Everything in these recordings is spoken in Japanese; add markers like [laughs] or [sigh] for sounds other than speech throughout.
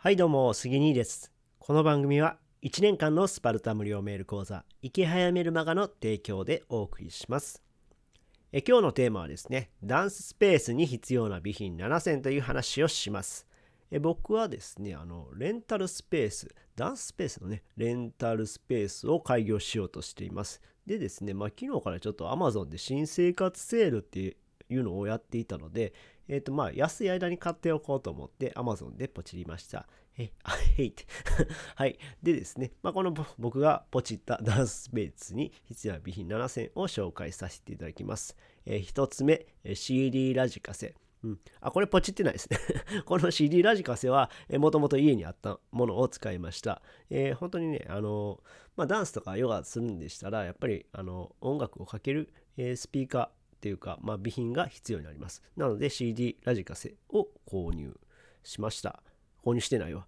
はいどうも杉兄です。この番組は1年間のスパルタ無料メール講座生き早めるマガの提供でお送りします。え今日のテーマはですねダンススペースに必要な備品7選という話をします。え僕はですねあのレンタルスペースダンススペースのねレンタルスペースを開業しようとしています。でですねまあ昨日からちょっと Amazon で新生活セールっていういうのをやっていたので、えっ、ー、とまあ安い間に買っておこうと思って Amazon でポチりました。え、あ、へいって [laughs] はい。でですね、まあ、この僕がポチったダンススペースに必要な備品7選を紹介させていただきます。えー、1つ目、CD ラジカセ。うん、あ、これポチってないですね [laughs] この CD ラジカセは、えー、もともと家にあったものを使いました。えー、本当にね、あのまあ、ダンスとかヨガするんでしたら、やっぱりあの音楽をかける、えー、スピーカーっていうか、まあ、備品が必要になります。なので CD ラジカセを購入しました。購入してないわ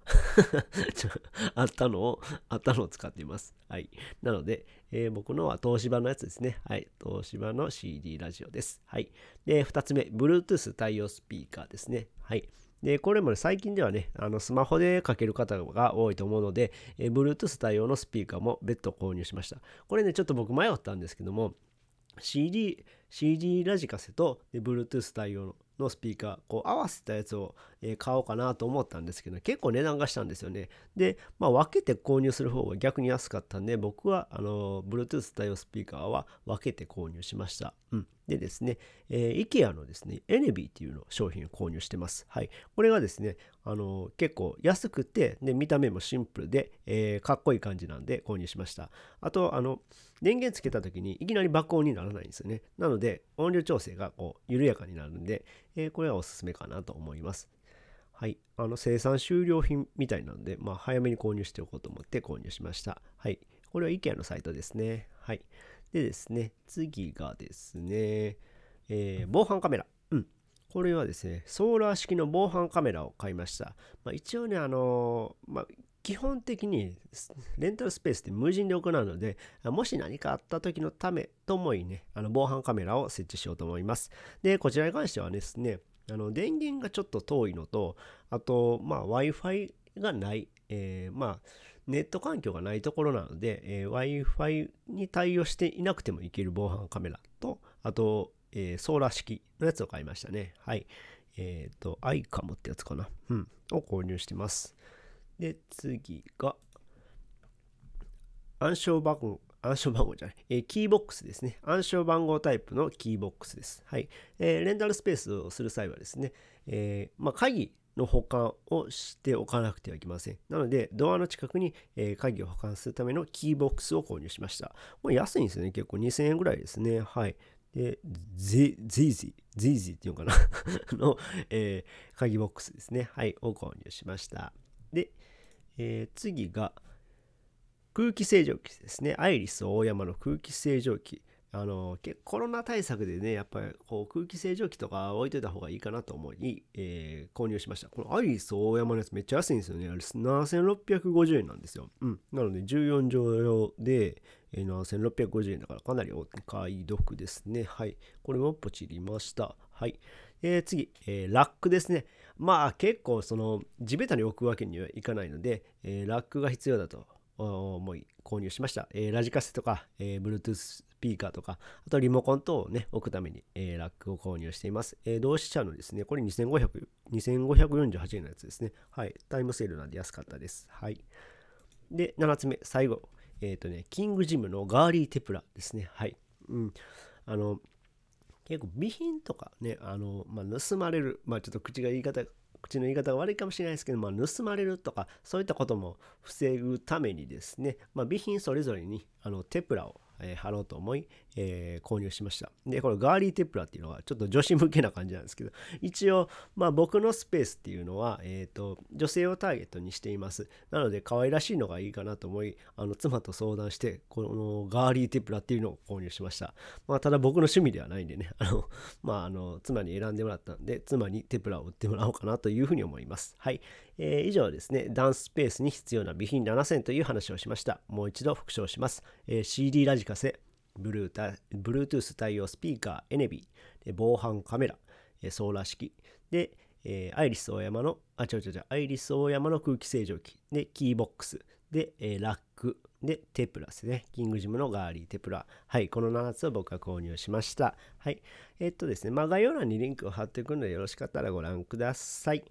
[laughs] あったのを、あったのを使っています。はい。なので、えー、僕のは東芝のやつですね。はい。東芝の CD ラジオです。はい。で、2つ目、Bluetooth 対応スピーカーですね。はい。で、これも、ね、最近ではね、あのスマホでかける方が多いと思うので、えー、Bluetooth 対応のスピーカーも別途購入しました。これね、ちょっと僕迷ったんですけども、CD、CD ラジカセとで Bluetooth 対応のスピーカーこう合わせたやつを、買おうかなと思ったんですけど結構値段がしたんですよね。で、まあ、分けて購入する方が逆に安かったんで僕はあの Bluetooth 対応スピーカーは分けて購入しました、うん、でですね、えー、IKEA のですねエネビーっていうの商品を購入してますはいこれがですねあの結構安くてで見た目もシンプルで、えー、かっこいい感じなんで購入しましたあとあの電源つけた時にいきなり爆音にならないんですよねなので音量調整がこう緩やかになるんで、えー、これはおすすめかなと思いますはい。あの、生産終了品みたいなので、まあ、早めに購入しておこうと思って購入しました。はい。これは IKEA のサイトですね。はい。でですね、次がですね、えー、防犯カメラ。うん。これはですね、ソーラー式の防犯カメラを買いました。まあ、一応ね、あのー、まあ、基本的にレンタルスペースって無人で行うので、もし何かあった時のためと思いね、あの防犯カメラを設置しようと思います。で、こちらに関してはですね、あの電源がちょっと遠いのと、あと、まあ、Wi-Fi がない、えー、まあ、ネット環境がないところなので、えー、Wi-Fi に対応していなくてもいける防犯カメラと、あと、えー、ソーラー式のやつを買いましたね。はい。えっ、ー、と、アイカムってやつかな。うん。を購入してます。で、次が、暗証番号、暗証番号じゃない、えー、キーボックスですね。暗証番号タイプのキーボックスです。はい。えー、レンタルスペースをする際はですね、えー、まあ、鍵の保管をしておかなくてはいけません。なので、ドアの近くに、え、鍵を保管するためのキーボックスを購入しました。もう安いんですよね。結構2000円ぐらいですね。はい。で、ゼイジー、ゼイジーっていうのかな [laughs] の、えー、鍵ボックスですね。はい。を購入しました。で、えー、次が、空気清浄機ですね。アイリス大山の空気清浄機。あのコロナ対策でね、やっぱりこう空気清浄機とか置いといた方がいいかなと思い、えー、購入しました。このアイリス大山のやつめっちゃ安いんですよね。あれ7650円なんですよ。うん。なので14畳用で、えー、7650円だからかなりお買い得ですね。はい。これもポチりました。はい。えー、次、えー、ラックですね。まあ結構その地べたに置くわけにはいかないので、えー、ラックが必要だと思い購入しました。えー、ラジカセとか、えー、Bluetooth スピーカーとか、あとリモコン等をね、置くために、えー、ラックを購入しています。えー、同志社のですね、これ2500 2548円のやつですね。はい。タイムセールなんで安かったです。はい。で、7つ目、最後。えっ、ー、とね、キングジムのガーリーテプラですね。はい。うん。あの、結構備品とかね、あの、まあ、盗まれる、まあ、ちょっと口が言い方が口の言い方が悪いかもしれないですけど、まあ、盗まれるとかそういったことも防ぐためにですね、まあ、備品それぞれにあのテプラをえ、貼ろうと思い、えー、購入しました。で、これガーリーテプラっていうのはちょっと女子向けな感じなんですけど、一応、まあ僕のスペースっていうのは、えっ、ー、と、女性をターゲットにしています。なので、可愛らしいのがいいかなと思い、あの、妻と相談して、このガーリーテプラっていうのを購入しました。まあ、ただ僕の趣味ではないんでね、あの、まあ、あの、妻に選んでもらったんで、妻にテプラを売ってもらおうかなというふうに思います。はい。えー、以上ですね、ダンススペースに必要な備品7選という話をしました。もう一度復唱します。えー、CD ラジカセ、Bluetooth 対応スピーカー、エネビー、防犯カメラ、ソーラー式、で、えー、アイリスオーヤマのあ、違う違う違う、アイリスオーヤマの空気清浄機、で、キーボックス、で、えー、ラック、で、テプラですね。キングジムのガーリーテプラ。はい、この7つを僕は購入しました。はい。えー、っとですね、まあ、概要欄にリンクを貼っておくのでよろしかったらご覧ください。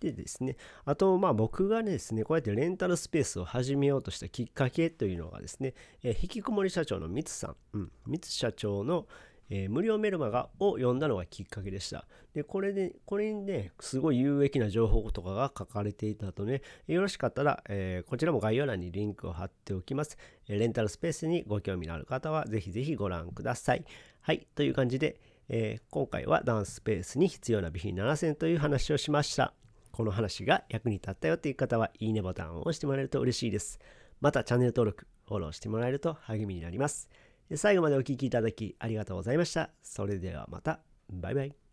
でですね、あと、まあ僕がですね、こうやってレンタルスペースを始めようとしたきっかけというのがですね、えー、引きこもり社長のミツさん、うん、ミツ社長の、えー、無料メルマガを読んだのがきっかけでした。で、これで、これにね、すごい有益な情報とかが書かれていたとね、よろしかったら、えー、こちらも概要欄にリンクを貼っておきます。レンタルスペースにご興味のある方は、ぜひぜひご覧ください。はい、という感じで、え、今回はダンススペースに必要な備品7選という話をしました。この話が役に立ったよという方は、いいねボタンを押してもらえると嬉しいです。また、チャンネル登録、フォローしてもらえると励みになります。最後までお聴きいただきありがとうございました。それではまた。バイバイ。